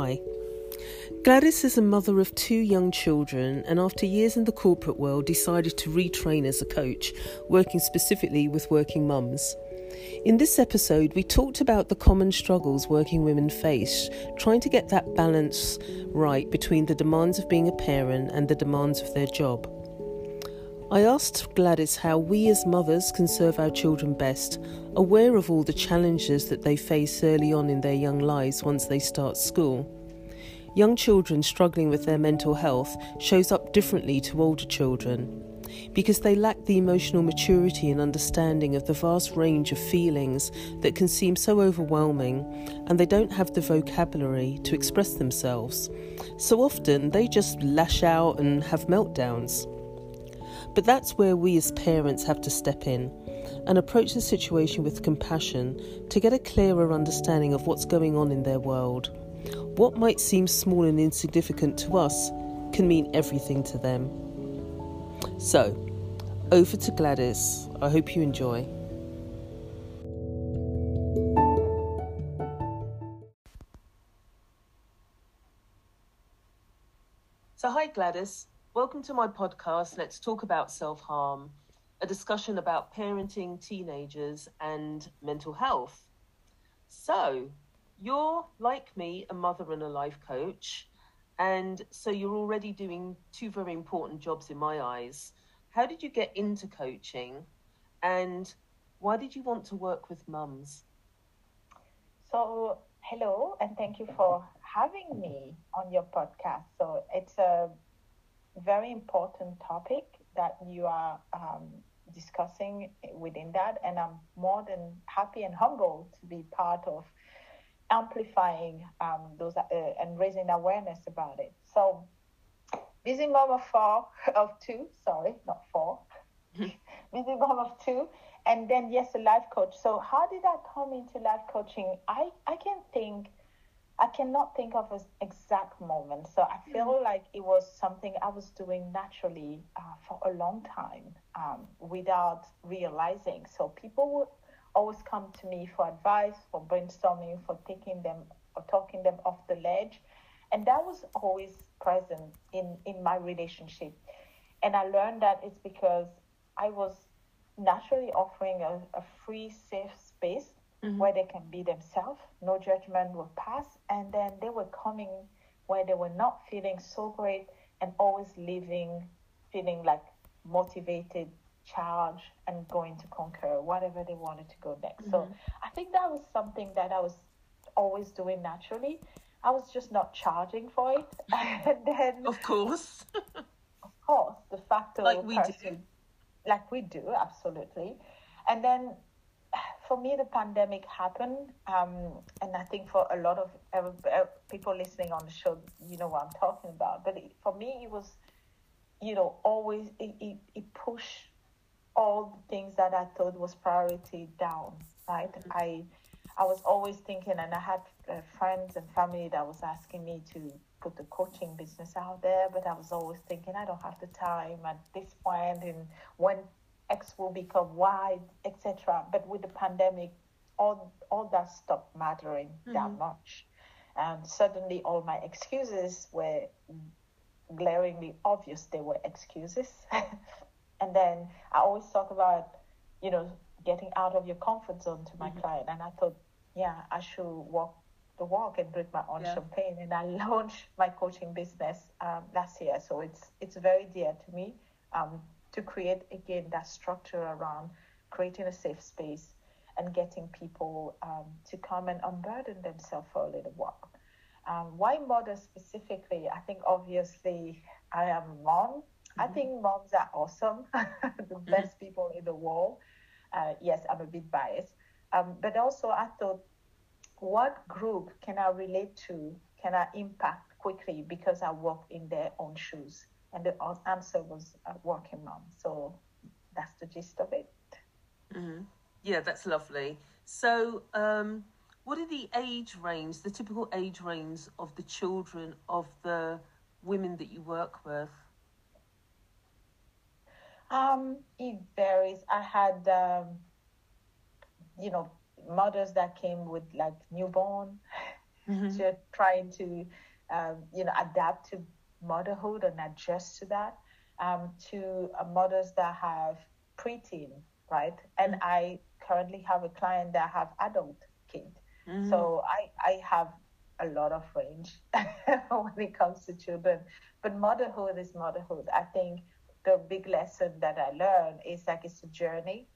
Hi. Gladys is a mother of two young children and, after years in the corporate world, decided to retrain as a coach, working specifically with working mums. In this episode, we talked about the common struggles working women face, trying to get that balance right between the demands of being a parent and the demands of their job. I asked Gladys how we as mothers can serve our children best, aware of all the challenges that they face early on in their young lives once they start school. Young children struggling with their mental health shows up differently to older children because they lack the emotional maturity and understanding of the vast range of feelings that can seem so overwhelming, and they don't have the vocabulary to express themselves. So often they just lash out and have meltdowns. But that's where we as parents have to step in and approach the situation with compassion to get a clearer understanding of what's going on in their world. What might seem small and insignificant to us can mean everything to them. So, over to Gladys. I hope you enjoy. So, hi Gladys. Welcome to my podcast. Let's talk about self harm, a discussion about parenting teenagers and mental health. So, you're like me, a mother and a life coach, and so you're already doing two very important jobs in my eyes. How did you get into coaching, and why did you want to work with mums? So, hello, and thank you for having me on your podcast. So, it's a very important topic that you are um, discussing within that, and I'm more than happy and humbled to be part of amplifying um, those uh, and raising awareness about it. So, busy mom of four of two, sorry, not four, busy mom of two, and then yes, a life coach. So, how did I come into life coaching? I I can think I cannot think of an exact moment. So I feel mm like it was something I was doing naturally uh, for a long time um, without realizing. So people would always come to me for advice, for brainstorming, for taking them or talking them off the ledge. And that was always present in, in my relationship. And I learned that it's because I was naturally offering a, a free, safe space mm-hmm. where they can be themselves, no judgment will pass. And then they were coming where they were not feeling so great and always living, feeling like motivated, charged, and going to conquer whatever they wanted to go next. Mm-hmm. So I think that was something that I was always doing naturally. I was just not charging for it. and then, of course, of course, the factor like we person, do, like we do, absolutely. And then for me, the pandemic happened, um, and I think for a lot of uh, people listening on the show, you know what I'm talking about. But it, for me, it was, you know, always it, it, it pushed all the things that I thought was priority down. Right, mm-hmm. I I was always thinking, and I had uh, friends and family that was asking me to put the coaching business out there, but I was always thinking I don't have the time at this point, and when X will become Y, etc. But with the pandemic, all all that stopped mattering mm-hmm. that much, and suddenly all my excuses were glaringly obvious. They were excuses, and then I always talk about, you know, getting out of your comfort zone to my mm-hmm. client, and I thought, yeah, I should walk the walk and drink my own yeah. champagne, and I launched my coaching business um, last year. So it's it's very dear to me. Um, to create again that structure around creating a safe space and getting people um, to come and unburden themselves for a little while. Um, why mother specifically? I think obviously I am a mom. Mm-hmm. I think moms are awesome, the mm-hmm. best people in the world. Uh, yes, I'm a bit biased. Um, but also, I thought, what group can I relate to? Can I impact quickly because I walk in their own shoes? And the answer was a working mom. So that's the gist of it. Mm-hmm. Yeah, that's lovely. So, um, what are the age range, the typical age range of the children of the women that you work with? Um, it varies. I had, um, you know, mothers that came with like newborn, Mm-hmm. Trying to, um, you know, adapt to motherhood and adjust to that. Um, to uh, mothers that have preteen, right? And mm-hmm. I currently have a client that have adult kid. Mm-hmm. So I, I have a lot of range when it comes to children. But motherhood is motherhood. I think the big lesson that I learned is like it's a journey.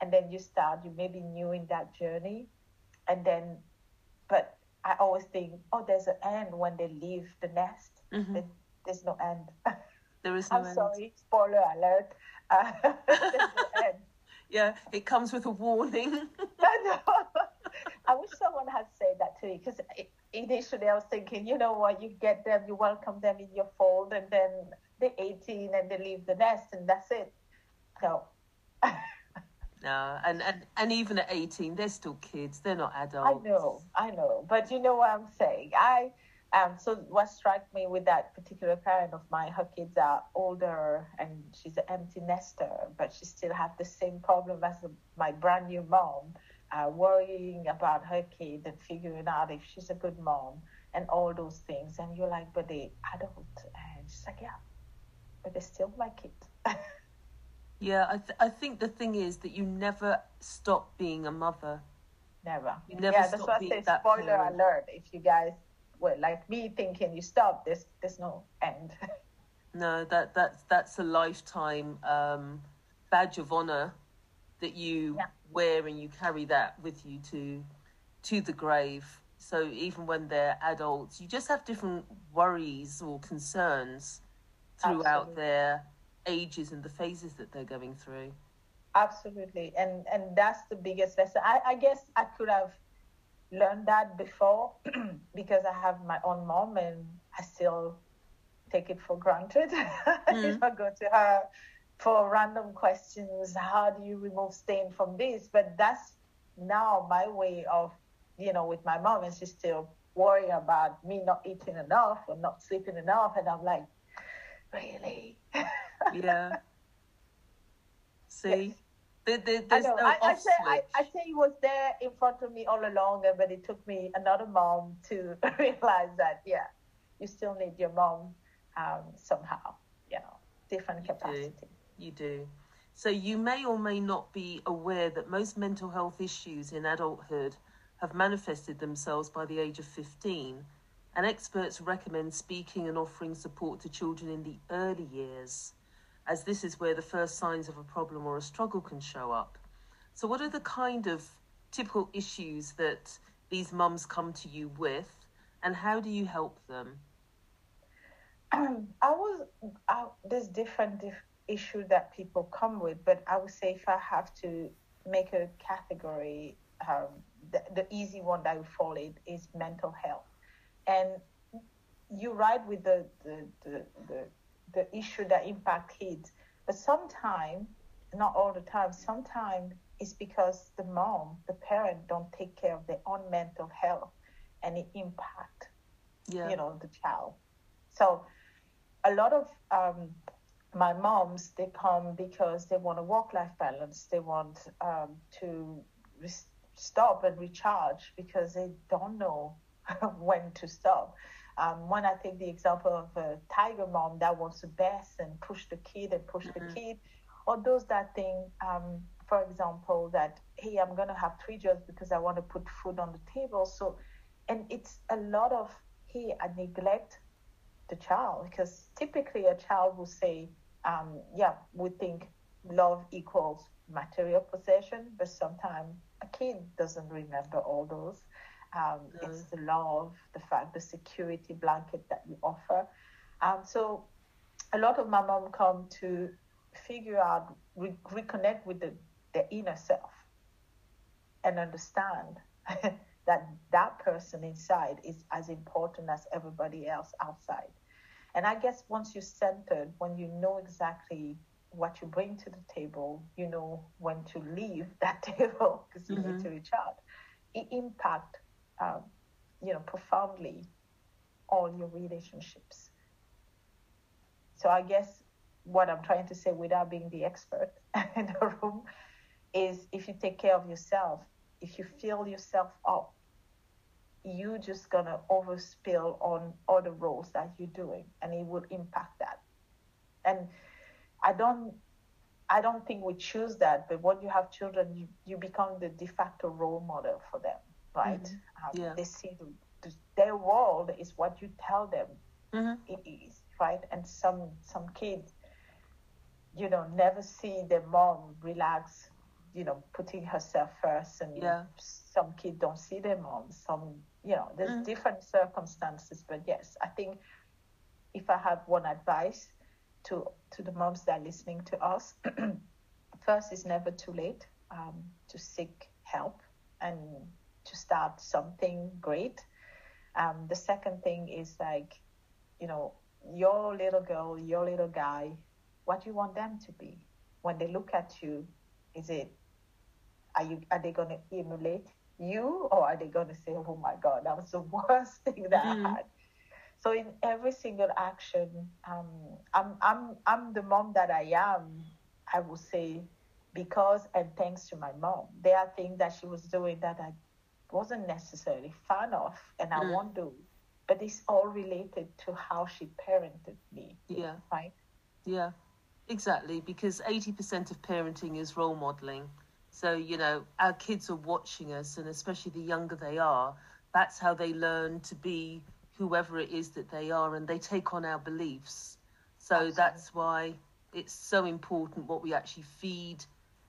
And then you start, you may be new in that journey. And then, but I always think, oh, there's an end when they leave the nest. Mm-hmm. There's no end. There is no I'm end. sorry, spoiler alert. Uh, there's no end. Yeah, it comes with a warning. I wish someone had said that to me because initially I was thinking, you know what, you get them, you welcome them in your fold, and then they're 18 and they leave the nest, and that's it. No. no, and, and, and even at 18, they're still kids, they're not adults. I know, I know. But you know what I'm saying? I. Um, so what struck me with that particular parent of mine, her kids are older and she's an empty nester, but she still have the same problem as my brand new mom uh, worrying about her kid and figuring out if she's a good mom and all those things. And you're like, but they adult. And she's like, yeah, but they're still my kid. yeah, I, th- I think the thing is that you never stop being a mother. Never. You never yeah, that's why I say spoiler parent. alert. If you guys were like me thinking you stop, there's, there's no end. no, that, that's, that's a lifetime um, badge of honor that you yeah. wear and you carry that with you to to the grave. So even when they're adults, you just have different worries or concerns throughout Absolutely. their ages and the phases that they're going through. Absolutely, and and that's the biggest lesson. I, I guess I could have learned that before because I have my own mom and I still take it for granted. Mm-hmm. if I go to her for random questions how do you remove stain from this but that's now my way of you know with my mom and she's still worrying about me not eating enough or not sleeping enough and i'm like really yeah see yes. There, there's I, know. No I, I, say, I, I say it was there in front of me all along but it took me another mom to realize that yeah you still need your mom um, somehow you know different capacity you do. So you may or may not be aware that most mental health issues in adulthood have manifested themselves by the age of 15, and experts recommend speaking and offering support to children in the early years, as this is where the first signs of a problem or a struggle can show up. So, what are the kind of typical issues that these mums come to you with, and how do you help them? I was there's different issue that people come with, but I would say if I have to make a category, um, the, the easy one that I would fall in is mental health. And you ride with the, the, the, the, the issue that impact kids, but sometimes, not all the time, sometimes it's because the mom, the parent don't take care of their own mental health and it impact, yeah. you know, the child. So a lot of um, my moms, they come because they want a work life balance. They want um, to re- stop and recharge because they don't know when to stop. Um, when I take the example of a tiger mom that wants the best and push the kid and push mm-hmm. the kid, or those that think, um, for example, that, hey, I'm going to have three jobs because I want to put food on the table. So, and it's a lot of, hey, I neglect the child because typically a child will say, um, yeah, we think love equals material possession, but sometimes a kid doesn't remember all those. Um, mm. It's the love, the fact, the security blanket that you offer. Um, so a lot of my mom come to figure out, re- reconnect with the, the inner self and understand that that person inside is as important as everybody else outside. And I guess once you're centered, when you know exactly what you bring to the table, you know when to leave that table because you mm-hmm. need to recharge. It impact, um, you know, profoundly all your relationships. So I guess what I'm trying to say without being the expert in the room is if you take care of yourself, if you fill yourself up, you just gonna overspill on other roles that you're doing and it will impact that and i don't i don't think we choose that but when you have children you, you become the de facto role model for them right mm-hmm. um, yeah. they see the, the, their world is what you tell them mm-hmm. it is right and some some kids you know never see their mom relax you know putting herself first and yeah. some kids don't see their mom some you know there's Mm. different circumstances but yes i think if i have one advice to to the moms that are listening to us first it's never too late um, to seek help and to start something great. Um, the second thing is like you know your little girl your little guy what do you want them to be? When they look at you is it are you are they going to emulate you or are they going to say oh my god that was the worst thing that Mhm. i had. So in every single action um, i'm i'm i'm the mom that i am i will say because and thanks to my mom. There are things that she was doing that i wasn't necessarily fan of and i Mm. won't do but it's all related to how she parented me Yeah. right Yeah, exactly. Because 80% of parenting is role modeling. So, you know, our kids are watching us, and especially the younger they are, that's how they learn to be whoever it is that they are, and they take on our beliefs. So Absolutely. that's why it's so important what we actually feed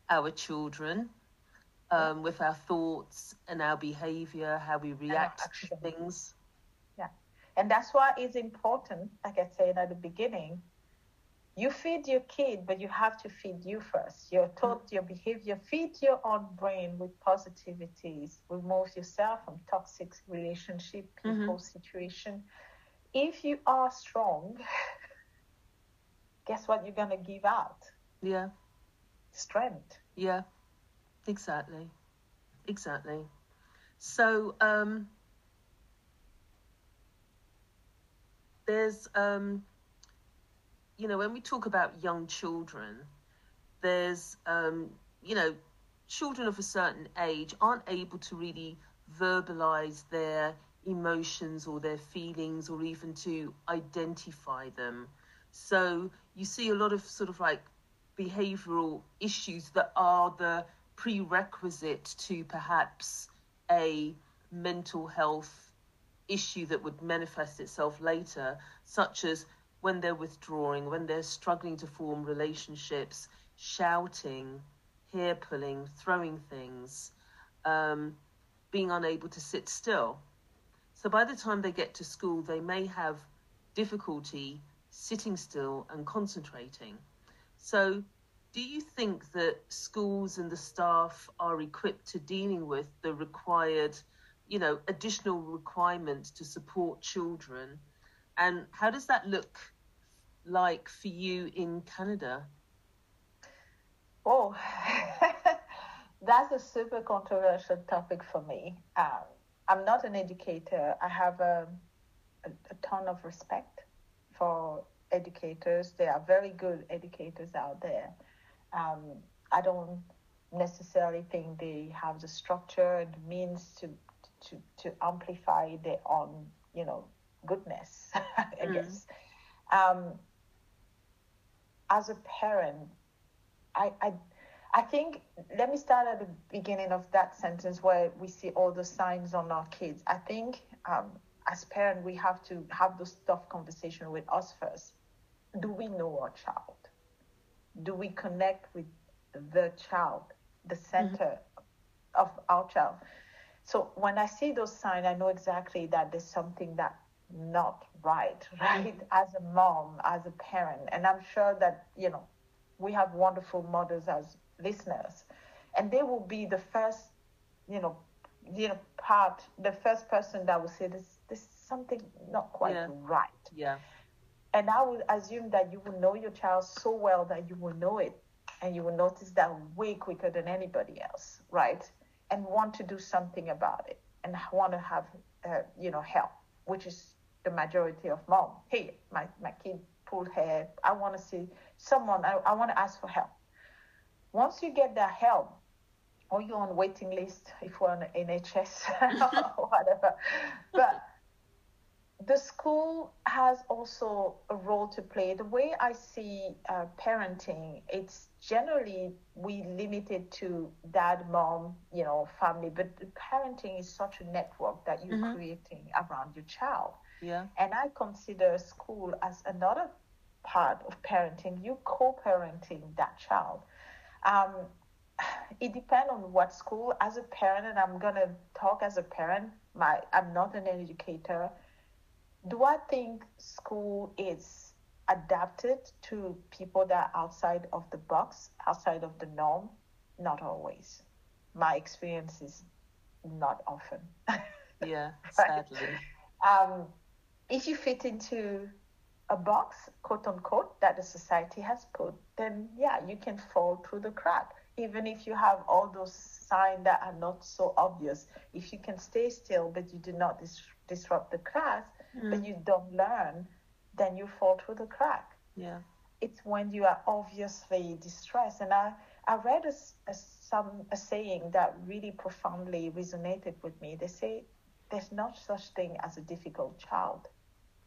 our children um, with our thoughts and our behavior, how we react to things. And that's why it's important, like I said at the beginning, you feed your kid, but you have to feed you first. Your thought, your behavior, feed your own brain with positivities. Remove yourself from toxic relationship, people, situation. If you are strong, guess what you're gonna give out? Yeah. Strength. Yeah, exactly, exactly. So um, there's, um, you know, when we talk about young children, there's, um, you know, children of a certain age aren't able to really verbalize their emotions or their feelings or even to identify them. So you see a lot of sort of like behavioral issues that are the prerequisite to perhaps a mental health issue that would manifest itself later, such as when they're withdrawing, when they're struggling to form relationships, shouting, hair pulling, throwing things, um, being unable to sit still. So by the time they get to school, they may have difficulty sitting still and concentrating. So, do you think that schools and the staff are equipped to dealing with the required, you know, additional requirements to support children? And how does that look like for you in Canada? Oh, that's a super controversial topic for me. Um, I'm not an educator. I have a, a, a ton of respect for educators. There are very good educators out there. Um, I don't necessarily think they have the structure and the means to to to amplify their own, you know, goodness. I Mm. guess. Um, as a parent, I, I I think let me start at the beginning of that sentence where we see all the signs on our kids. I think um, as parents we have to have those tough conversation with us first. Do we know our child? Do we connect with the child, the center mm-hmm. of our child? So when I see those signs, I know exactly that there's something that not right, right? Mm-hmm. As a mom, as a parent, and I'm sure that you know we have wonderful mothers as listeners, and they will be the first, you know, you know, part, the first person that will say this, this is something not quite Yeah. right. Yeah. And I would assume that you will know your child so well that you will know it and you will notice that way quicker than anybody else, right? And want to do something about it and want to have, uh, you know, help, which is the majority of mom. Hey, my, my kid pulled hair. I want to see someone, I, I want to ask for help. Once you get that help, or you're on waiting list if we're on NHS or whatever. But the school has also a role to play. The way I see uh, parenting, it's generally we limit it to dad, mom, you know, family. But parenting is such a network that you're mm-hmm. creating around your child. Yeah. And I consider school as another part of parenting. You co-parenting that child. Um, it depends on what school. As a parent, and I'm gonna talk as a parent. My I'm not an educator. Do I think school is adapted to people that are outside of the box, outside of the norm? Not always. My experience is not often. Yeah, sadly. um, if you fit into a box, quote unquote, that the society has put, then yeah, you can fall through the crack even if you have all those signs that are not so obvious, if you can stay still but you do not dis- disrupt the class, mm. but you don't learn, then you fall through the crack. Yeah. It's when you are obviously distressed. And I, I read a, a, some, a saying that really profoundly resonated with me. They say there's no such thing as a difficult child.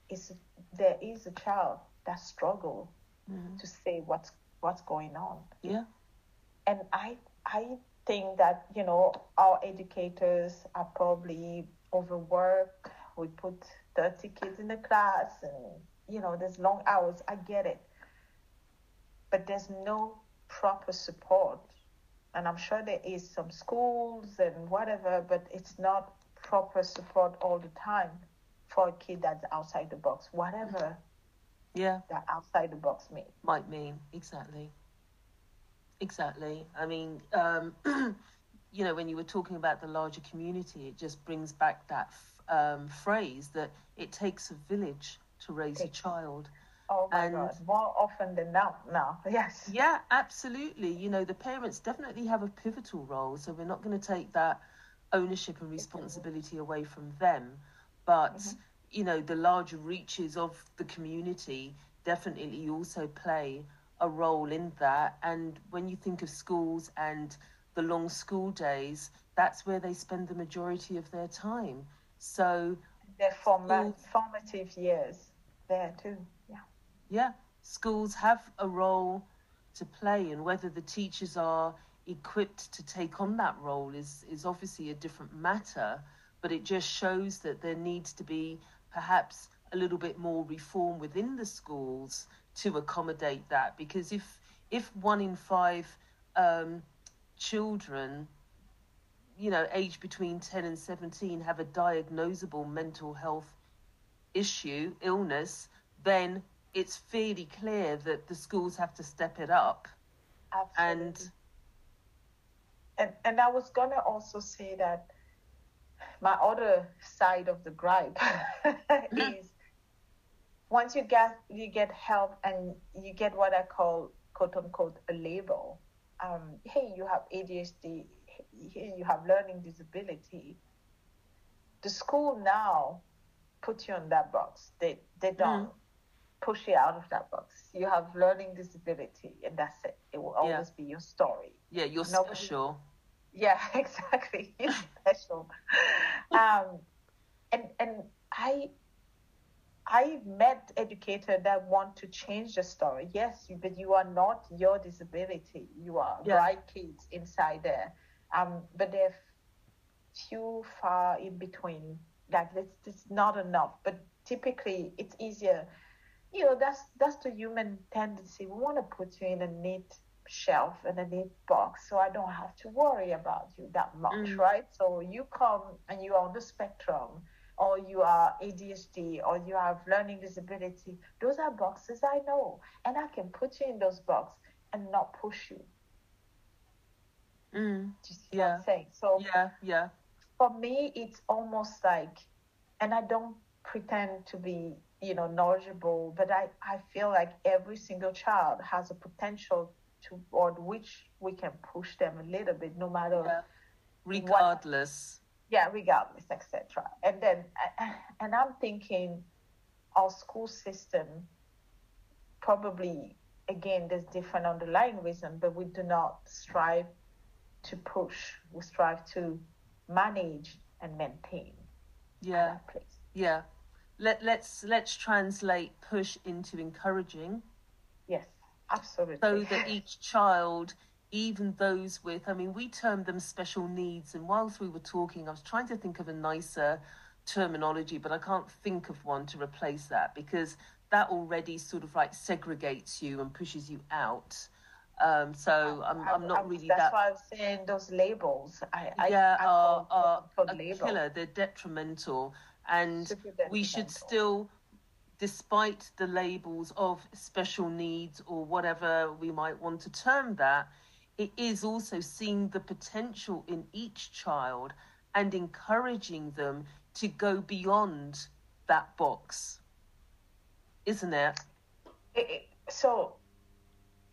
It's, there is a child that struggle mm. to say what's what's going on. Yeah and I I think that you know our educators are probably overworked. We put thirty kids in the class, and you know there's long hours. I get it, but there's no proper support, and I'm sure there is some schools and whatever, but it's not proper support all the time for a kid that's outside the box, whatever. Yeah. That outside the box mean. Might mean exactly. Exactly. I mean, um, you know, when you were talking about the larger community, it just brings back that um, phrase that it takes a village to raise a child. Oh my and, God, more often than not now, yes. Yeah, absolutely. You know, the parents definitely have a pivotal role, so we're not going to take that ownership and responsibility away from them. But, mm-hmm. you know, the larger reaches of the community definitely also play a role in that. And when you think of schools and the long school days, that's where they spend the majority of their time. So their form- formative years there too. Yeah. Yeah. Schools have a role to play, and whether the teachers are equipped to take on that role is, is obviously a different matter. But it just shows that there needs to be perhaps a little bit more reform within the schools to accommodate that because if if one in five um, children you know aged between 10 and 17 have a diagnosable mental health issue illness then it's fairly clear that the schools have to step it up Absolutely. and and and I was gonna also say that my other side of the gripe is once you get you get help and you get what I call quote unquote a label. Um, hey, you have ADHD. Hey, you have learning disability. The school now put you in that box. They they don't mm. push you out of that box. You have learning disability, and that's it. It will always yeah. be your story. Yeah, you're Nobody, special. Yeah, exactly. You're special. um, and and I I've met educators that want to change the story. Yes, but you are not your disability. You are yeah. bright kids inside there. Um, but they're few far in between. That it's, it's not enough. But typically, it's easier. You know, that's that's the human tendency. We want to put you in a neat shelf and a neat box, so I don't have to worry about you that much, mm. right? So you come and you are on the spectrum or you are ADHD or you have learning disability. Those are boxes I know, and I can put you in those boxes and not push you. Mm, yeah. saying? So yeah, yeah. For me, it's almost like, and I don't pretend to be, you know, knowledgeable, but I, I feel like every single child has a potential toward which we can push them a little bit, no matter. Yeah. Regardless. What, yeah, regardless, etc. And then, and I'm thinking, our school system probably again there's different underlying reason, but we do not strive to push, we strive to manage and maintain. Yeah. Yeah. Let let's let's translate push into encouraging. Yes, absolutely. So that each child, even those with I mean, we term them special needs and whilst we were talking, I was trying to think of a nicer terminology, but I can't think of one to replace that because that already sort of like segregates you and pushes you out. Um, so I'm, I, am not really that. that's that. why I was saying those labels. I, yeah, I, are, are a label. killer. They're detrimental, and detrimental. we should still, despite the labels of special needs or whatever we might want to term that, it is also seeing the potential in each child and encouraging them to go beyond that box, isn't it? it so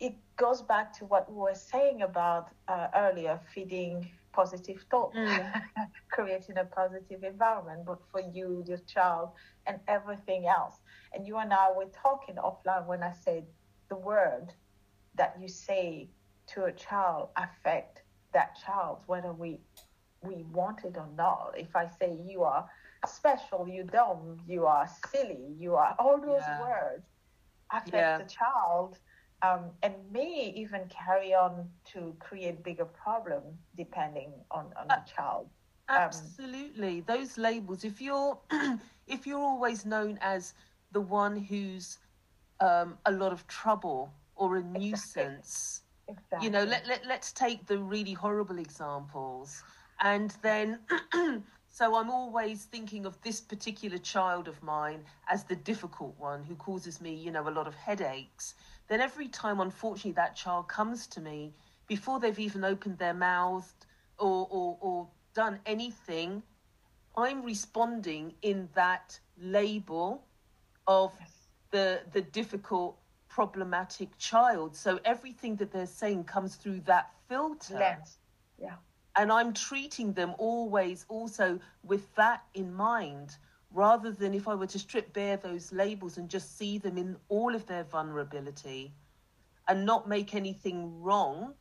it goes back to what we were saying about uh, earlier feeding positive thought, mm. creating a positive environment, but for you, your child, and everything else. And you and I were talking offline when I said the word that you say to a child affect that child, whether we we want it or not. If I say you are special, you dumb, you are silly, you are all those yeah. words affect yeah. the child um, and may even carry on to create bigger problem depending on, on uh, the child. Um, absolutely, those labels. If you're if you're always known as the one who's um, a lot of trouble or a nuisance, exactly. you know, let, let let's take the really horrible examples, and then. So I'm always thinking of this particular child of mine as the difficult one who causes me, you know, a lot of headaches then every time, unfortunately, that child comes to me, before they've even opened their mouth or, or, or done anything, I'm responding in that label of the the difficult, problematic child. So everything that they're saying comes through that filter. Lens. Yeah. And I'm treating them always also with that in mind rather than if I were to strip bare those labels and just see them in all of their vulnerability and not make anything wrong,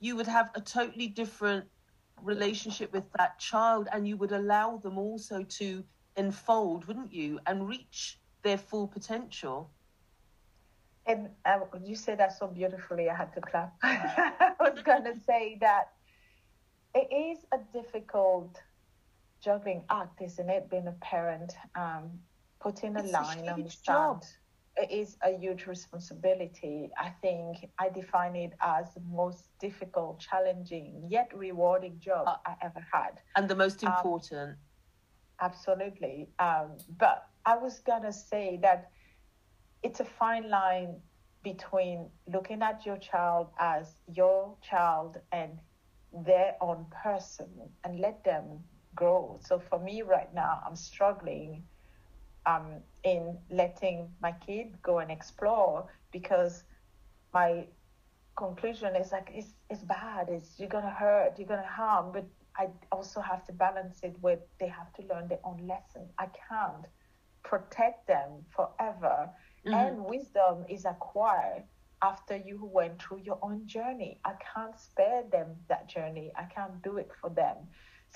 you would have a totally different relationship with that child and you would allow them also to unfold, wouldn't you, and reach their full potential. And uh, you said that so beautifully, I had to clap. I was going to say that it is a difficult juggling act, isn't it? Being a parent, um, putting a it's line a on the job. It is a huge responsibility. I think I define it as the most difficult, challenging, yet rewarding job uh, I ever had. And the most um, important. Um, absolutely. Um, but I was going to say that it's a fine line between looking at your child as your child and their own person and let them grow. So for me right now, I'm struggling um, in letting my kid go and explore because my conclusion is like it's it's bad. It's you're gonna hurt, you're gonna harm, but I also have to balance it with they have to learn their own lesson. I can't protect them forever. Mm-hmm. And wisdom is acquired after you went through your own journey. I can't spare them that journey. I can't do it for them.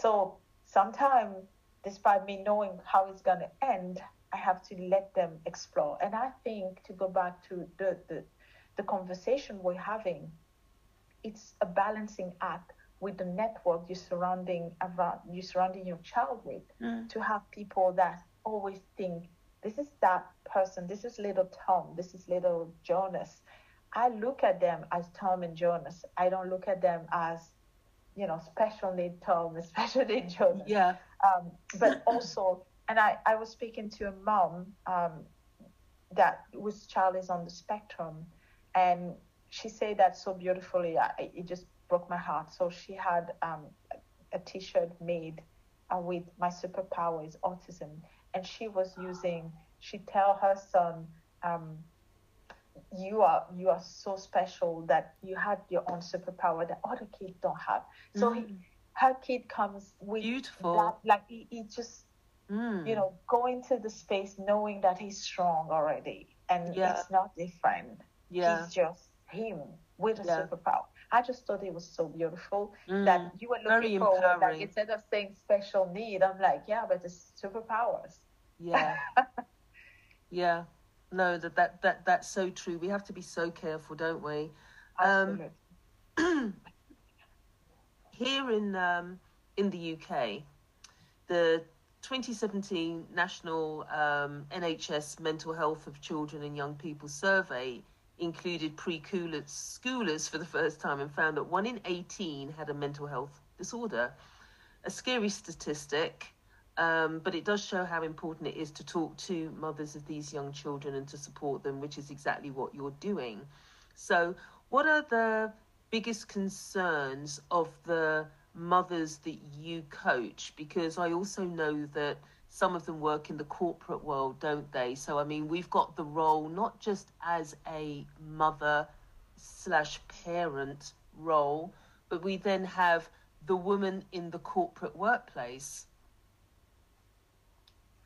So sometimes, despite me knowing how it's going to end, I have to let them explore. And I think to go back to the, the, the conversation we're having, it's a balancing act with the network you're surrounding around you surrounding your child with mm. to have people that always think this is that person this is little tom this is little jonas i look at them as tom and jonas i don't look at them as you know, special need Tom, special need children. Yeah. Um, but also, and I, I was speaking to a mom um, that whose child is on the spectrum, and she said that so beautifully. I, it just broke my heart. So she had um, a T-shirt made uh, with my superpower is autism, and she was using. She tell her son. Um, you are you are so special that you had your own superpower that other kids don't have. So mm. he, her kid comes with beautiful that, like he, he just mm. you know going to the space knowing that he's strong already and yeah. it's not different. Yeah. He's just him with a yeah. superpower. I just thought it was so beautiful Mm, that you were looking for like instead of saying special need, I'm like, yeah, but it's superpowers. Yeah. yeah. No, that, that that that's so true. We have to be so careful, don't we? Um, Absolutely. Here in um, in the UK, the 2017 National um, NHS Mental Health of Children and Young People survey included pre-schoolers for the first time and found that one in 18 had a mental health disorder. A scary statistic, um, but it does show how important it is to talk to mothers of these young children and to support them, which is exactly what you're doing. So, what are the biggest concerns of the mothers that you coach? Because I also know that some of them work in the corporate world, don't they? So, I mean, we've got the role not just as a mother slash parent role, but we then have the woman in the corporate workplace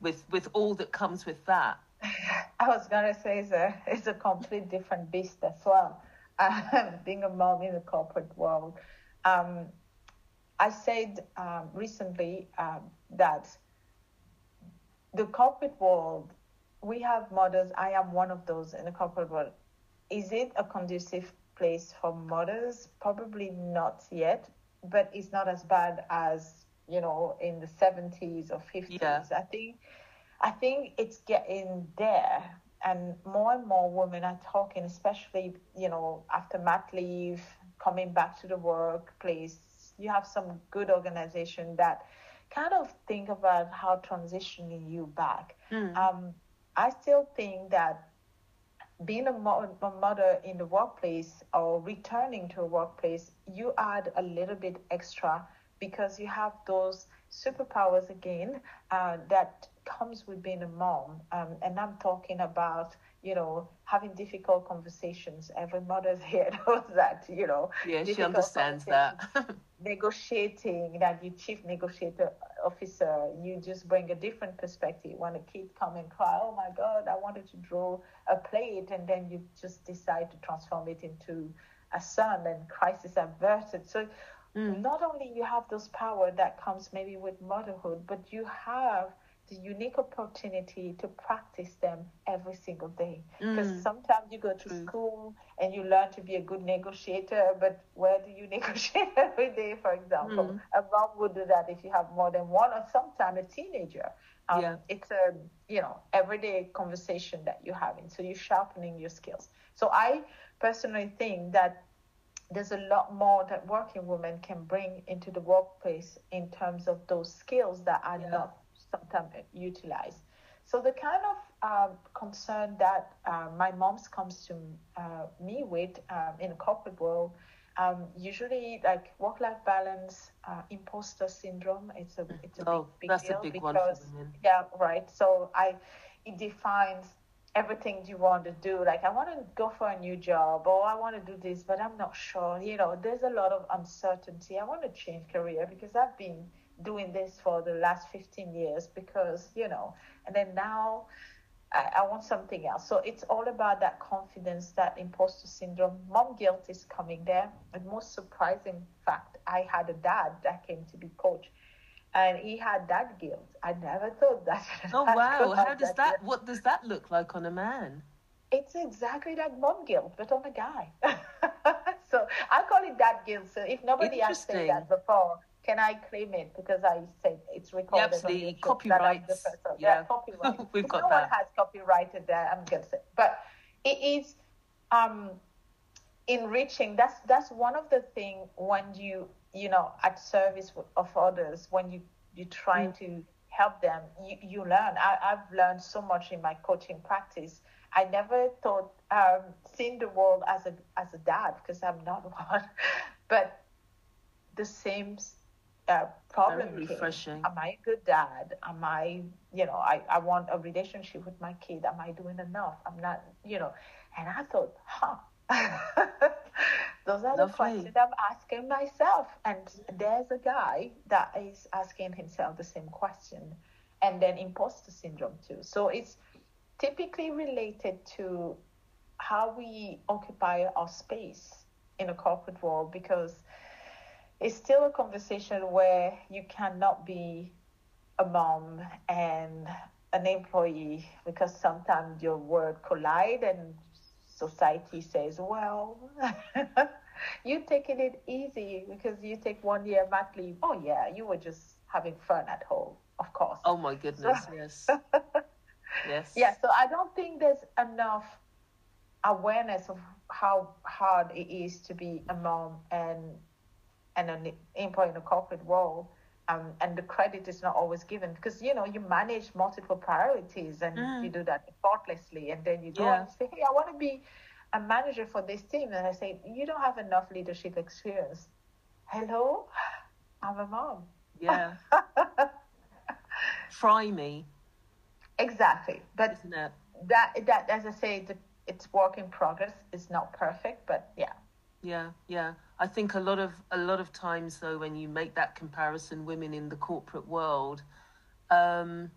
with with all that comes with that. I was gonna say it's a it's a complete different beast as well. Um, being a mom in the corporate world, um, I said um, recently um, that the corporate world, we have mothers. I am one of those in the corporate world. Is it a conducive place for mothers? Probably not yet, but it's not as bad as you know in the seventies or fifties. Yeah. I think I think it's getting there, and more and more women are talking, especially you know after mat leave, coming back to the workplace. You have some good organization that kind of think about how transitioning you back. Mm. Um, I still think that being a, mo- a mother in the workplace or returning to a workplace, you add a little bit extra because you have those superpowers again uh, that comes with being a mom. Um, and I'm talking about, you know, having difficult conversations. Every mother's here knows that, you know. Yeah, she understands that. negotiating that you chief negotiator officer you just bring a different perspective. When a kid come and cry oh my god i wanted to draw a plate and then you just decide to transform it into a sun and crisis averted. So Mm. not only you have those power that comes maybe with motherhood but you have the unique opportunity to practice them every single day because Mm. sometimes you go to True. school and you learn to be a good negotiator but where do you negotiate every day for example Mm. a mom would do that if you have more than one or sometimes a teenager um, Yeah. it's a you know everyday conversation that you're having so you're sharpening your skills so i personally think that there's a lot more that working women can bring into the workplace in terms of those skills that are Yeah. not sometimes utilized. So the kind of um, concern that uh, my mom's comes to uh, me with um, in the corporate world, um, usually like work-life balance, uh, imposter syndrome. It's a it's a Oh, big, big that's a deal big one for because women. yeah, right. So I it defines everything you want to do. Like I want to go for a new job or I want to do this, but I'm not sure. You know, there's a lot of uncertainty. I want to change career because I've been doing this for the last 15 years because, you know, and then now I, I want something else. So it's all about that confidence, that imposter syndrome. Mom guilt is coming there. And most surprising fact, I had a dad that came to be coach and he had that guilt. I never thought that. Oh wow! How does guilt. that? What does that look like on a man? It's exactly like mom guilt, but on a guy. so I call it dad guilt. So if nobody has said that before, can I claim it because I said it's recorded? on absolutely. That Copyrights. person. Yeah. copyright. We've If got no one has copyrighted that. I'm gonna say, but it is um, enriching. That's that's one of the thing when you you know at service of others when you you trying Mm. to help them you, you learn I, i've learned so much in my coaching practice i never thought um, seeing the world as a as a dad because i'm not one but the same uh, problem came. am i a good dad? Am i you know I, I want a relationship with my kid. Am i doing enough? I'm not you know. And i thought huh. Those are the Lovely. questions i'm asking myself. And there's a guy that is asking himself the same question. And then imposter syndrome too. So it's typically related to how we occupy our space in a corporate world because it's still a conversation where you cannot be a mom and an employee because sometimes your word collide and society says, well, you're taking it easy because you take one year mat leave. Oh yeah, you were just having fun at home, of course. Oh my goodness, so, yes. yes. Yeah, so I don't think there's enough awareness of how hard it is to be a mom and and an employee in a corporate world. Um, and the credit is not always given. Because you know you manage multiple priorities and mm. you do that effortlessly and then you go yeah. and say hey i want to be a manager for this team and i say you don't have enough leadership experience. Hello? I'm a mom. Yeah. Try me. Exactly. But that that as i say the, it's work in progress. It's not perfect but yeah yeah yeah. I think a lot of a lot of times though when you make that comparison women in the corporate world um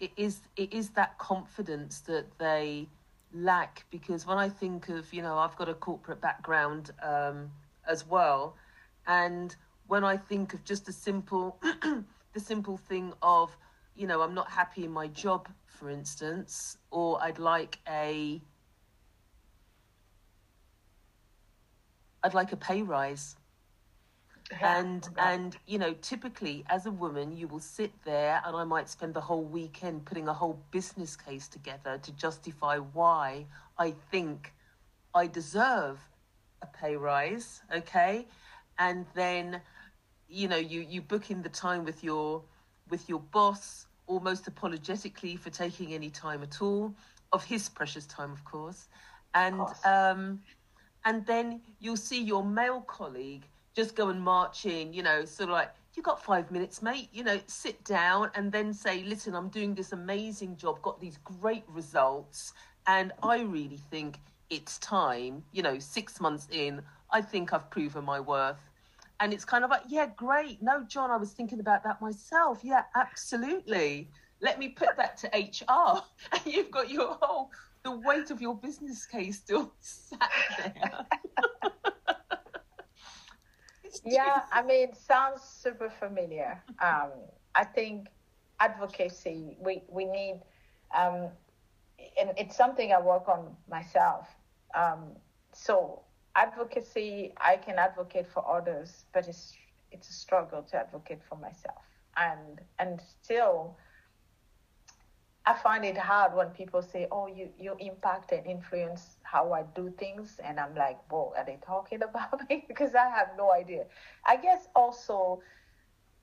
it is it is that confidence that they lack because when i think of you know i've got a corporate background um as well and when i think of just the simple the simple thing of you know i'm not happy in my job for instance or i'd like a I'd like a pay rise. Yeah, and and you know typically as a woman you will sit there and i might spend the whole weekend putting a whole business case together to justify why i think i deserve a pay rise okay and then you know you you book in the time with your with your boss almost apologetically for taking any time at all of his precious time of course and of course. um and then you'll see your male colleague just go and march in, you know, sort of like, you got five minutes, mate, you know, sit down and then say, listen, I'm doing this amazing job, got these great results, and I really think it's time, you know, six months in, I think I've proven my worth. And it's kind of like, yeah, great. No, John, I was thinking about that myself. Yeah, absolutely. Let me put that to HR. And you've got your whole the weight of your business case still sat there. yeah, I mean, sounds super familiar. Um, I think advocacy, we, we need, um, and it's something I work on myself. Um, so advocacy, I can advocate for others, but it's it's a struggle to advocate for myself. And and still, I find it hard when people say, "Oh, you you impact and influence how I do things," and I'm like, "Whoa, are they talking about me?" because I have no idea. I guess also,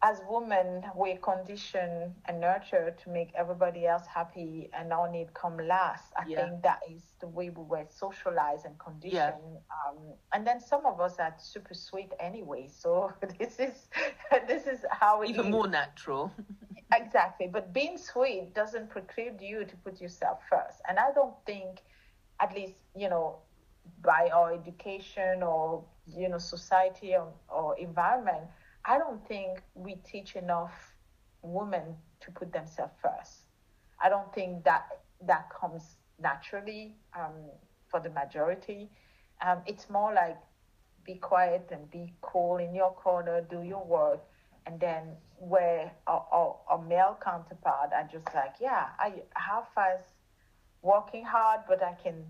as women, we're conditioned and nurtured to make everybody else happy and our need come last. I yeah. think that is the way we were socialized and conditioned. Yeah. Um, and then some of us are super sweet anyway, so this is this is how it even is. more natural. Exactly. But being sweet doesn't preclude you to put yourself first. And I don't think, at least, you know, by our education or, you know, society or, or environment, I don't think we teach enough women to put themselves first. I don't think that that comes naturally um, for the majority. Um, it's more like be quiet and be cool in your corner, do your work, and then where a, male counterpart are just like, yeah, I half as working hard, but I can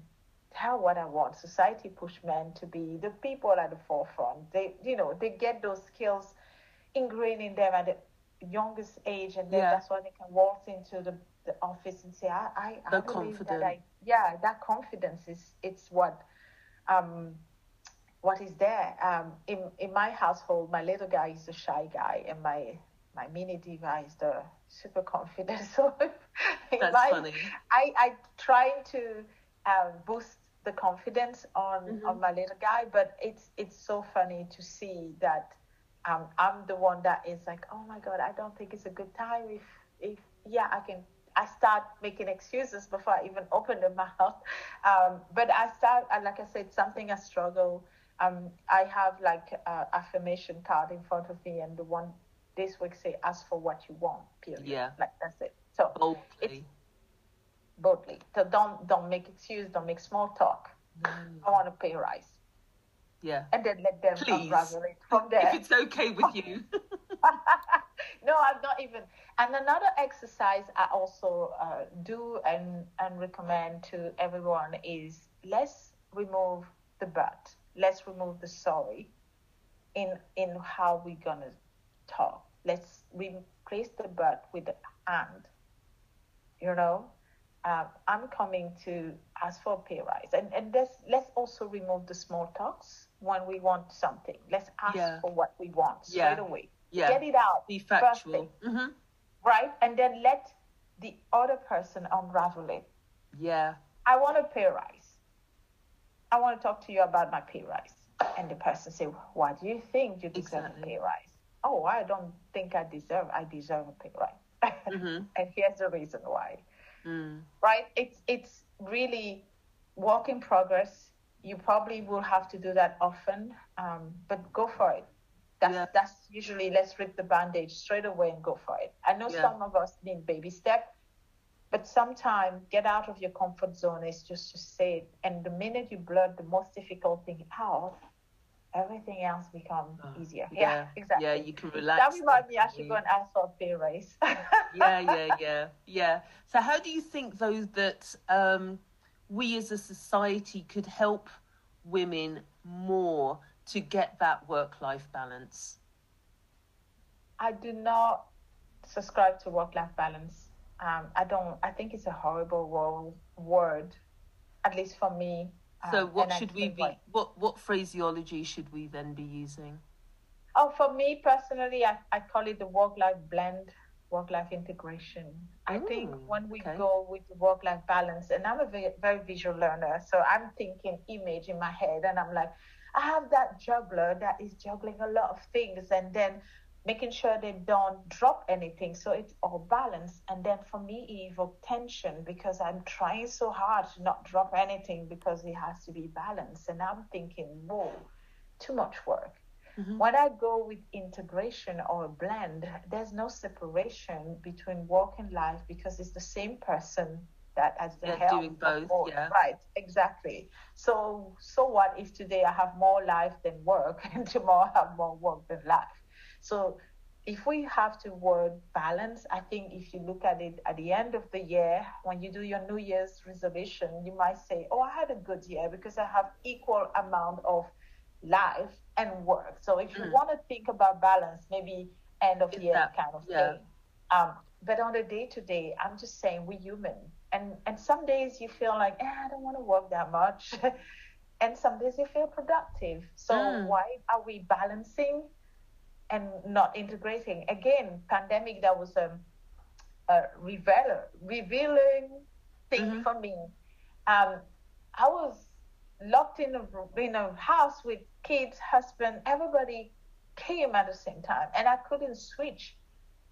tell what I want. Society push men to be the people at the forefront. They, you know, they get those skills ingrained in them at the youngest age, and then yeah. that's why they can walk into the, the office and say, I, I, I believe that I, yeah, that confidence is it's what um, what is there. Um, in in my household, my little guy is a shy guy, and my my mini diva is the super confident. So that's my, funny. I I try to um, boost the confidence on mm-hmm. on my little guy, but it's it's so funny to see that um, I'm the one that is like, oh my god, I don't think it's a good time. If if yeah, I can I start making excuses before I even open the mouth. Um, but I start, like I said, something I struggle um, I have like a affirmation card in front of me, and the one this week say, "Ask for what you want." Period. Yeah. Like that's it. So boldly. boldly. So don't don't make excuse. Don't make small talk. I want to pay rise. Yeah. And then let them Please. unravel it from there. If it's okay with you. no, I'm not even. And another exercise I also uh, do and, and recommend to everyone is let's remove the but. Let's remove the sorry in in how we're gonna talk. Let's replace the but with the and. You know, um, I'm coming to ask for a pay rise, and and let's let's also remove the small talks when we want something. Let's ask Yeah. for what we want straight away. Yeah. Get it out. Be factual. thing, hmm right? And then let the other person unravel it. Yeah. I want a pay rise. I want to talk to you about my pay rise. And the person say, What do you think you deserve Exactly. a pay rise? Oh, I don't think I deserve I deserve a pay rise. Mhm. and here's the reason why. Mm. Right? It's it's really work in progress. You probably will have to do that often. Um, but go for it. That's Yeah. that's usually let's rip the bandage straight away and go for it. I know Yeah. some of us need baby step, but sometimes get out of your comfort zone is just to say it. And the minute you blurt the most difficult thing out, everything else becomes Oh, easier. yeah. Yeah, exactly. Yeah, you can relax. That reminds me I should go and ask for a pay raise. yeah, yeah, yeah, yeah. So, how do you think, though, that um, we as a society could help women more to get that work-life balance? I do not subscribe to work-life balance. Um, I don't. I think it's a horrible word, at least for me. So, Um, what should we be? what- What what phraseology should we then be using? Oh, for me personally, I, I call it the work-life blend, work-life integration. I think when we okay. go with the work-life balance, and I'm a very, very visual learner, so I'm thinking image in my head, and I'm like, I have that juggler that is juggling a lot of things, and then making sure they don't drop anything, so it's all balanced. And then for me, it evokes tension because I'm trying so hard to not drop anything because it has to be balanced, and I'm thinking, whoa, too much work. Mhm. When I go with integration or a blend, there's no separation between work and life because it's the same person that has the Yeah, doing both, yeah. Right, exactly. So, so what if today I have more life than work, and tomorrow I have more work than life? So, if we have to word balance, I think if you look at it at the end of the year, when you do your New Year's resolution, you might say, "Oh, I had a good year because I have equal amount of life and work." So, if you Mm. want to think about balance, maybe end of It's year that- kind of yeah. thing. Um, but on the day to day, I'm just saying we're human, and and some days you feel like, eh, I don't want to work that much, and some days you feel productive. So Mm. why are we balancing and not integrating? Again, pandemic that was a, a revealer, revealing thing Mhm. for me. Um, I was locked in a in a house with kids, husband, everybody came at the same time, and I couldn't switch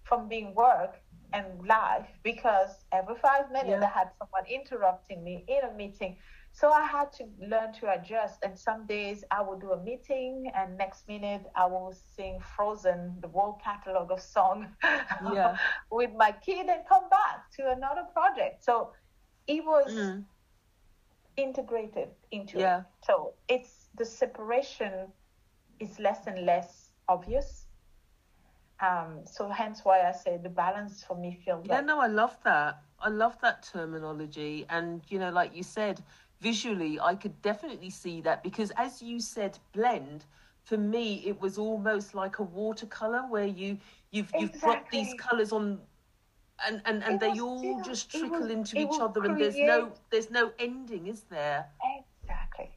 from being work and life because every five minutes Yeah. I had someone interrupting me in a meeting. So I had to learn to adjust. And some days I will do a meeting, and next minute I will sing Frozen, the whole catalog of song, Yeah. with my kid, and come back to another project. So it was Mm. integrated into Yeah. it. So it's the separation is less and less obvious. Um, so hence why I say the balance for me feels Yeah, like no, I love that. I love that terminology. And, you know, like you said, visually, I could definitely see that because as you said, blend, for me, it was almost like a watercolor where you, you've, you've brought these colors on and, and, and It they all still- just trickle will- into each other and there's no, there's no ending, is there? exactly,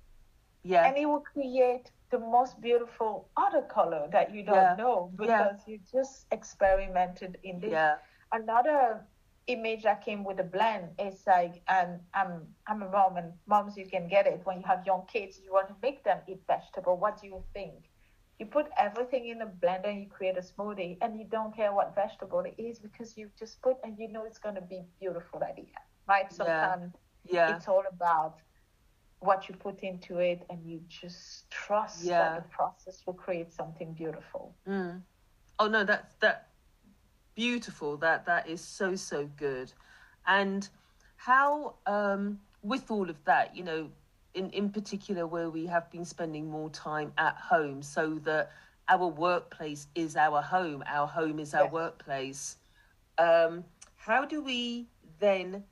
Yeah. and it will create the most beautiful other color that you don't Yeah. know Yeah. because you just experimented in this. yeah. Another image that came with the blend is like um, I'm I'm a mom and moms you can get it when you have young kids you want to make them eat vegetable. What do you think? You put everything in a blender and you create a smoothie and you don't care what vegetable it is because you just put and you know it's gonna be beautiful at the end. Right? Sometimes Yeah. it's all about what you put into it and you just trust Yeah. that the process will create something beautiful. Mm. Oh no, that's that beautiful. That that is so so good. And how um with all of that, you know, in, in particular where we have been spending more time at home so that our workplace is our home, our home is our yes. workplace. Um, how do we then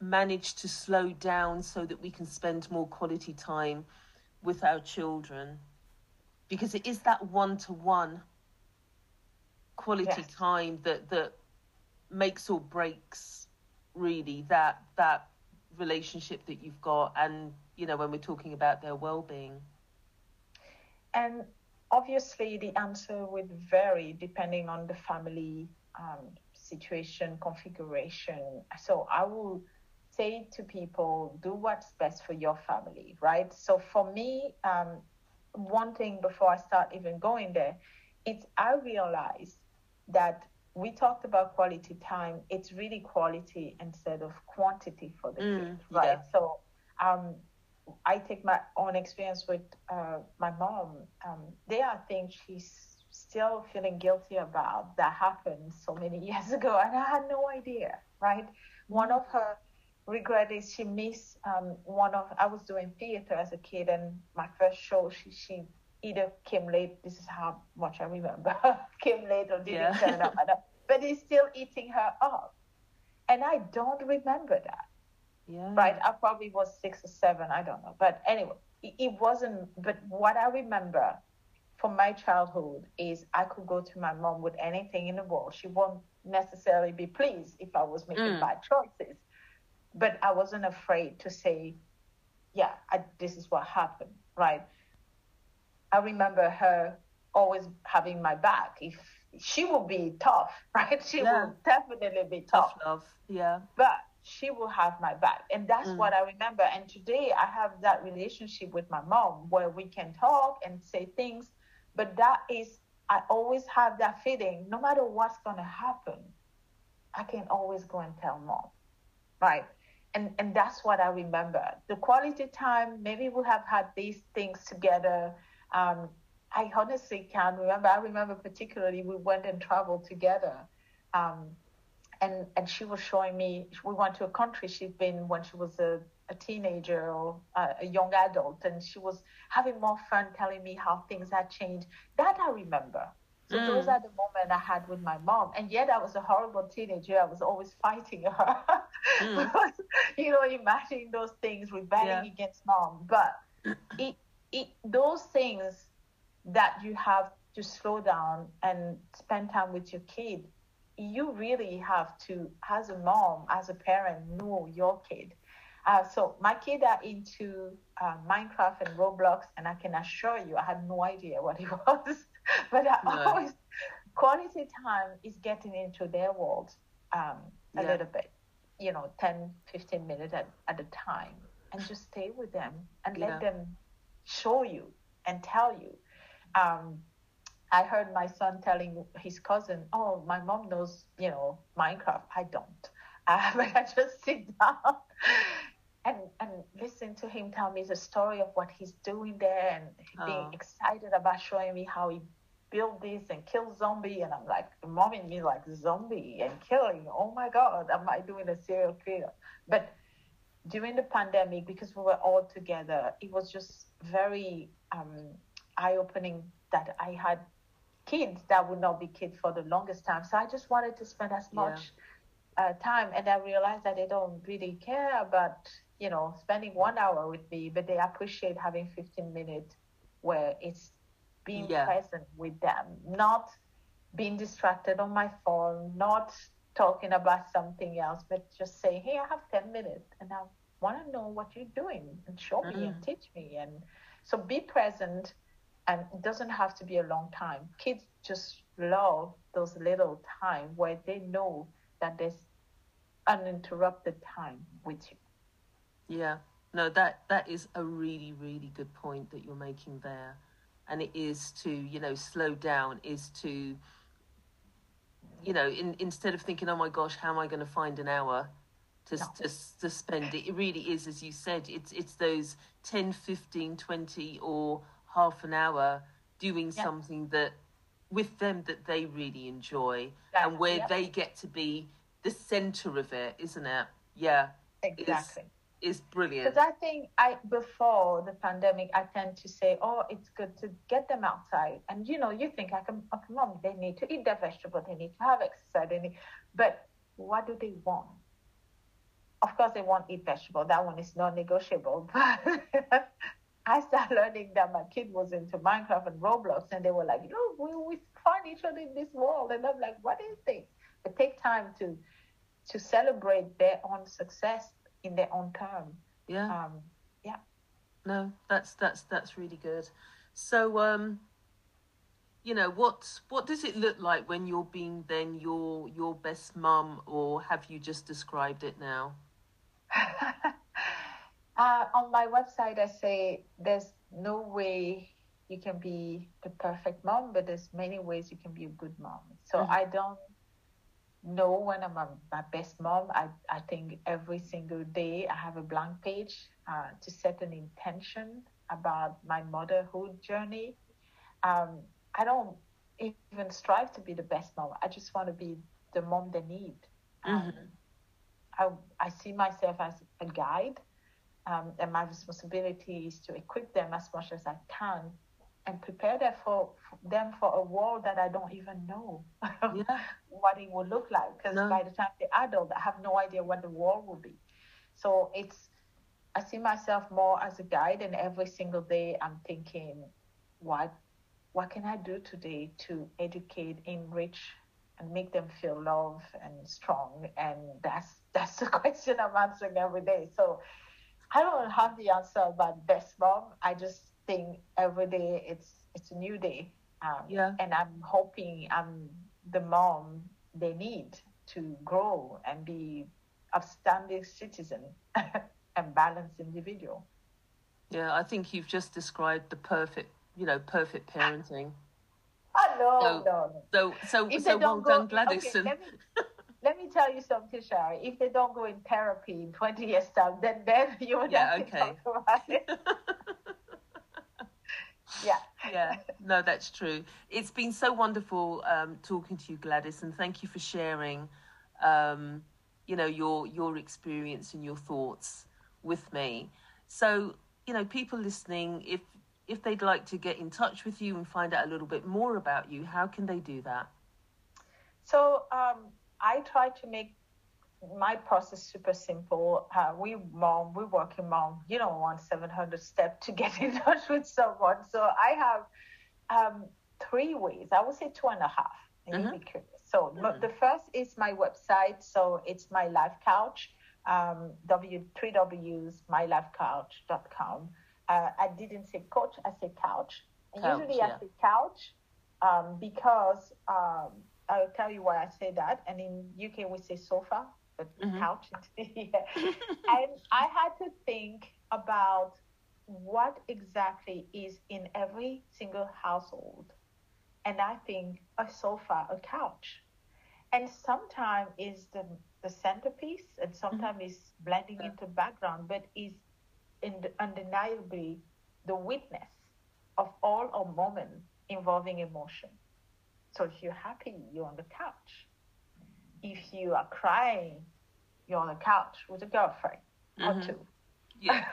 manage to slow down so that we can spend more quality time with our children? Because it is that one to one quality yes. time that that makes or breaks really that that relationship that you've got and you know when we're talking about their well-being. And obviously the answer would vary depending on the family um, situation configuration. So i will say to people do what's best for your family right? So for me um, one thing before i start even going there it's i realize that we talked about quality time. It's really quality instead of quantity for the mm, kid, right? Yeah. So um, I take my own experience with uh, my mom. Um, there are things she's still feeling guilty about that happened so many years ago, and I had no idea, right? One of her regret is she missed um, one of I was doing theater as a kid, and my first show she she either came late. This is how much I remember. came late or didn't yeah. turn up. but he's still eating her up, and I don't remember that. Yeah. Right. I probably was six or seven. I don't know. But anyway, it, it wasn't. But what I remember from my childhood is I could go to my mom with anything in the world. She won't necessarily be pleased if I was making mm. bad choices, but I wasn't afraid to say, "Yeah, I, this is what happened." Right I remember her always having my back. If she will be tough, right? She yeah. will definitely be tough. tough love. Yeah. But she will have my back. And that's mm. what I remember. And today I have that relationship with my mom where we can talk and say things. But that is, I always have that feeling no matter what's going to happen, I can always go and tell mom. Right. And, and that's what I remember. The quality time, maybe we have had these things together um, I honestly can't remember. I remember particularly we went and traveled together. Um, and, and she was showing me, we went to a country she'd been when she was a, a teenager or a, a young adult, and she was having more fun telling me how things had changed. That I remember. So mm. those are the moments I had with my mom. And yet I was a horrible teenager. I was always fighting her. mm. you know, imagining those things, rebelling yeah. against mom. But it it, those things that you have to slow down and spend time with your kid, you really have to, as a mom, as a parent, know your kid. Uh, so my kids are into uh, Minecraft and Roblox, and I can assure you, I had no idea what it was. but I no. always quality time is getting into their world um, a yeah. little bit, you know, 10, 15 minutes at, at a time, and just stay with them and yeah. let them show you and tell you. Um, I heard my son telling his cousin, "Oh, my mom knows, you know, Minecraft. I don't." Uh, but I just sit down and and listen to him tell me the story of what he's doing there and oh. being excited about showing me how he built this and killed zombie. And I'm like, mom in me like zombie and killing. Oh my God, am I doing a serial killer? But during the pandemic, because we were all together, it was just very um, eye opening that I had kids that would not be kids for the longest time. So I just wanted to spend as much yeah. uh, time, and I realized that they don't really care about you know spending one hour with me, but they appreciate having 15 minutes where it's being yeah. present with them, not being distracted on my phone, not talking about something else, but just say, hey, I have 10 minutes and I want to know what you're doing and show me mm. and teach me. And so be present and it doesn't have to be a long time. Kids just love those little time where they know that there's uninterrupted time with you. Yeah. No, that that is a really, really good point that you're making there. And it is to, you know, slow down, is to you know, in, instead of thinking, oh my gosh, how am I going to find an hour to, no. to, to spend it? It really is, as you said, it's, it's those 10, 15, 20 or half an hour doing yeah. something that with them that they really enjoy and where they get to be the center of it, isn't it? Yeah. Exactly. is brilliant. Because I think I before the pandemic, I tend to say, "Oh, it's good to get them outside," and you know, you think, "Okay, okay, mom, they need to eat their vegetable, they need to have exercise, they need," but what do they want? Of course, they want to eat vegetable. That one is non-negotiable. But I started learning that my kid was into Minecraft and Roblox, and they were like, "Look, we, we find each other in this world," and I'm like, "What is this?" But take time to to celebrate their own success in their own term. Yeah. Um, yeah. No, that's that's that's really good. So, um, you know, what what does it look like when you're being then your your best mum, or have you just described it now? uh, on my website, I say there's no way you can be the perfect mom, but there's many ways you can be a good mom. So Mhm. I don't know when I'm a, my best mom. I, I think every single day I have a blank page uh, to set an intention about my motherhood journey. Um, I don't even strive to be the best mom. I just want to be the mom they need. Um, Mhm. I, I see myself as a guide, um, and my responsibility is to equip them as much as I can and prepare them for, for them for a world that I don't even know Yeah. what it will look like. Because No. by the time they're adult, I have no idea what the world will be. So it's I see myself more as a guide, and every single day I'm thinking, what what can I do today to educate, enrich, and make them feel loved and strong? And that's that's the question I'm answering every day. So I don't have the answer about best mom. I just think every day it's it's a new day. Um, Yeah. And I'm hoping I'm the mom they need to grow and be upstanding citizen and balanced individual. Yeah, I think you've just described the perfect, you know, perfect parenting. Oh no, So- no, no. So, so, so well don't done, go, Gladys. okay, and- let me let me tell you something, Shari. If they don't go in therapy in twenty years time, then then you would Yeah, have okay. to talk about it. Yeah. yeah, no, that's true. It's been so wonderful um, talking to you, Gladys, and thank you for sharing, um, you know, your your experience and your thoughts with me. So, you know, people listening, if if they'd like to get in touch with you and find out a little bit more about you, how can they do that? So um, I try to make my process super simple. Uh, we mom, we working mom, you don't want 700 steps to get in touch with someone. So I have um, three ways. I would say two and a half. And you'll be curious. So but the first is my website. So it's my life couch. Um, w three W's mylifecouch.com. Uh, I didn't say coach. I say couch. And Couch, usually yeah. I say couch um, because um, I'll tell you why I say that. And in UK we say sofa, but Mhm. couch. yeah. and I had to think about what exactly is in every single household. And I think a sofa, a couch. And sometimes is the, the centerpiece and sometimes is blending into background, but is undeniably the witness of all our moments involving emotion. So if you're happy, you're on the couch. If you are crying, you're on the couch with a girlfriend or Mhm. two Yeah,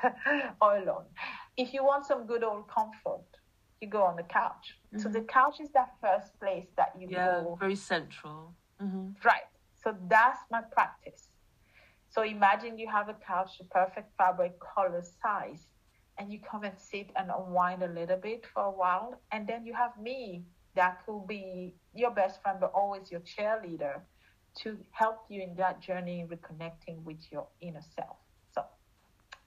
or alone. If you want some good old comfort, you go on the couch. So the couch is that first place that you yeah, go very central. hmm Right. So that's my practice. So imagine you have a couch, the perfect fabric, color, size, and you come and sit and unwind a little bit for a while. And then you have me that could be your best friend, but always your cheerleader to help you in that journey, reconnecting with your inner self. So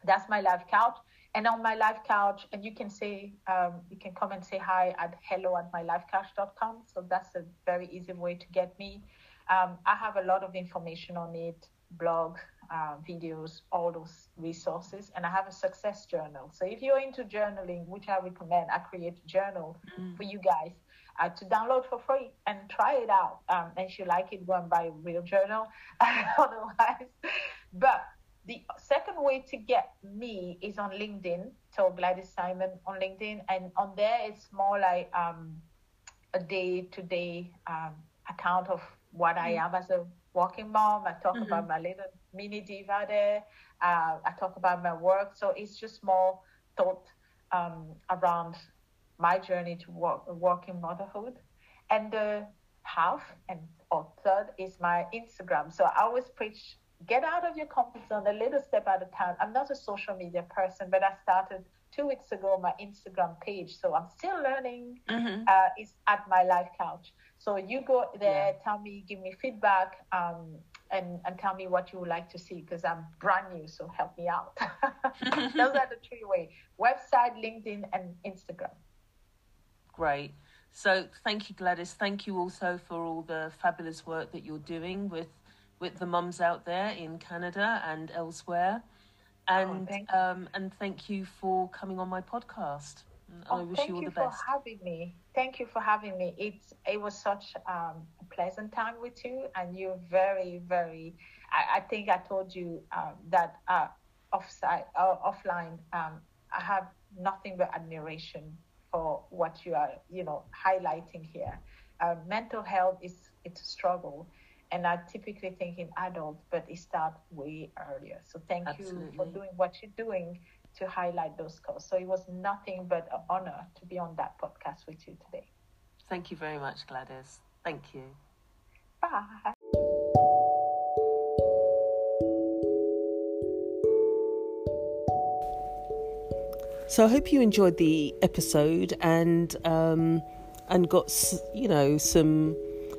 that's my life couch. And on my life couch, and you can say, um, you can come and say hi at hello at mylifecouch.com. So that's a very easy way to get me. Um, I have a lot of information on it, blog, uh, videos, all those resources, and I have a success journal. So if you're into journaling, which I recommend, I create a journal for you guys uh, to download for free and try it out. Um, and if you like it, go and buy a real journal. Otherwise, but the second way to get me is on LinkedIn. So Gladys Simon on LinkedIn, and on there it's more like um, a day-to-day um, account of what I am as a working mom. I talk about my little mini diva there. Uh, I talk about my work, so it's just more thought um, around my journey to work, working motherhood. And the half and or third is my Instagram. So I always preach get out of your comfort zone a little step at a time. I'm not a social media person, but I started two weeks ago my Instagram page. So I'm still learning. Mm-hmm. Uh, it's at my life couch. So you go there, yeah. tell me, give me feedback, um, and and tell me what you would like to see because I'm brand new. So help me out. Those are the three ways: website, LinkedIn, and Instagram. Great. So thank you, Gladys. Thank you also for all the fabulous work that you're doing with with the mums out there in Canada and elsewhere. Oh, and oh, um, and thank you for coming on my podcast. Oh, I wish you all the best. Thank you for having me. Thank you for having me. It's it was such um, a pleasant time with you, and you're very very. I, I think I told you um, that uh, offside uh, offline. Um, I have nothing but admiration for what you are, you know, highlighting here. Uh, mental health is it's a struggle, and I typically think in adults, but it starts way earlier. So thank Absolutely. you for doing what you're doing to highlight those causes. So it was nothing but an honor to be on that podcast with you today. Thank you very much, Gladys. Thank you. Bye. So I hope you enjoyed the episode and um, and got you know some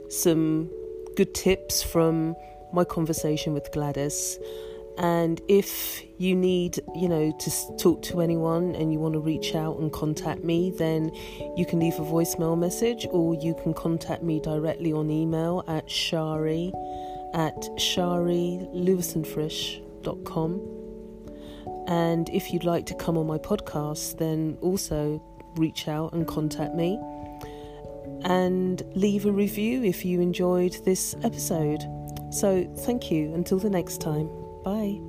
some good tips from my conversation with Gladys. And if you need, you know, to talk to anyone and you want to reach out and contact me, then you can leave a voicemail message or you can contact me directly on email at shari at sharilewisonfrisch.com. And if you'd like to come on my podcast, then also reach out and contact me and leave a review if you enjoyed this episode. So, thank you. Until the next time. Bye.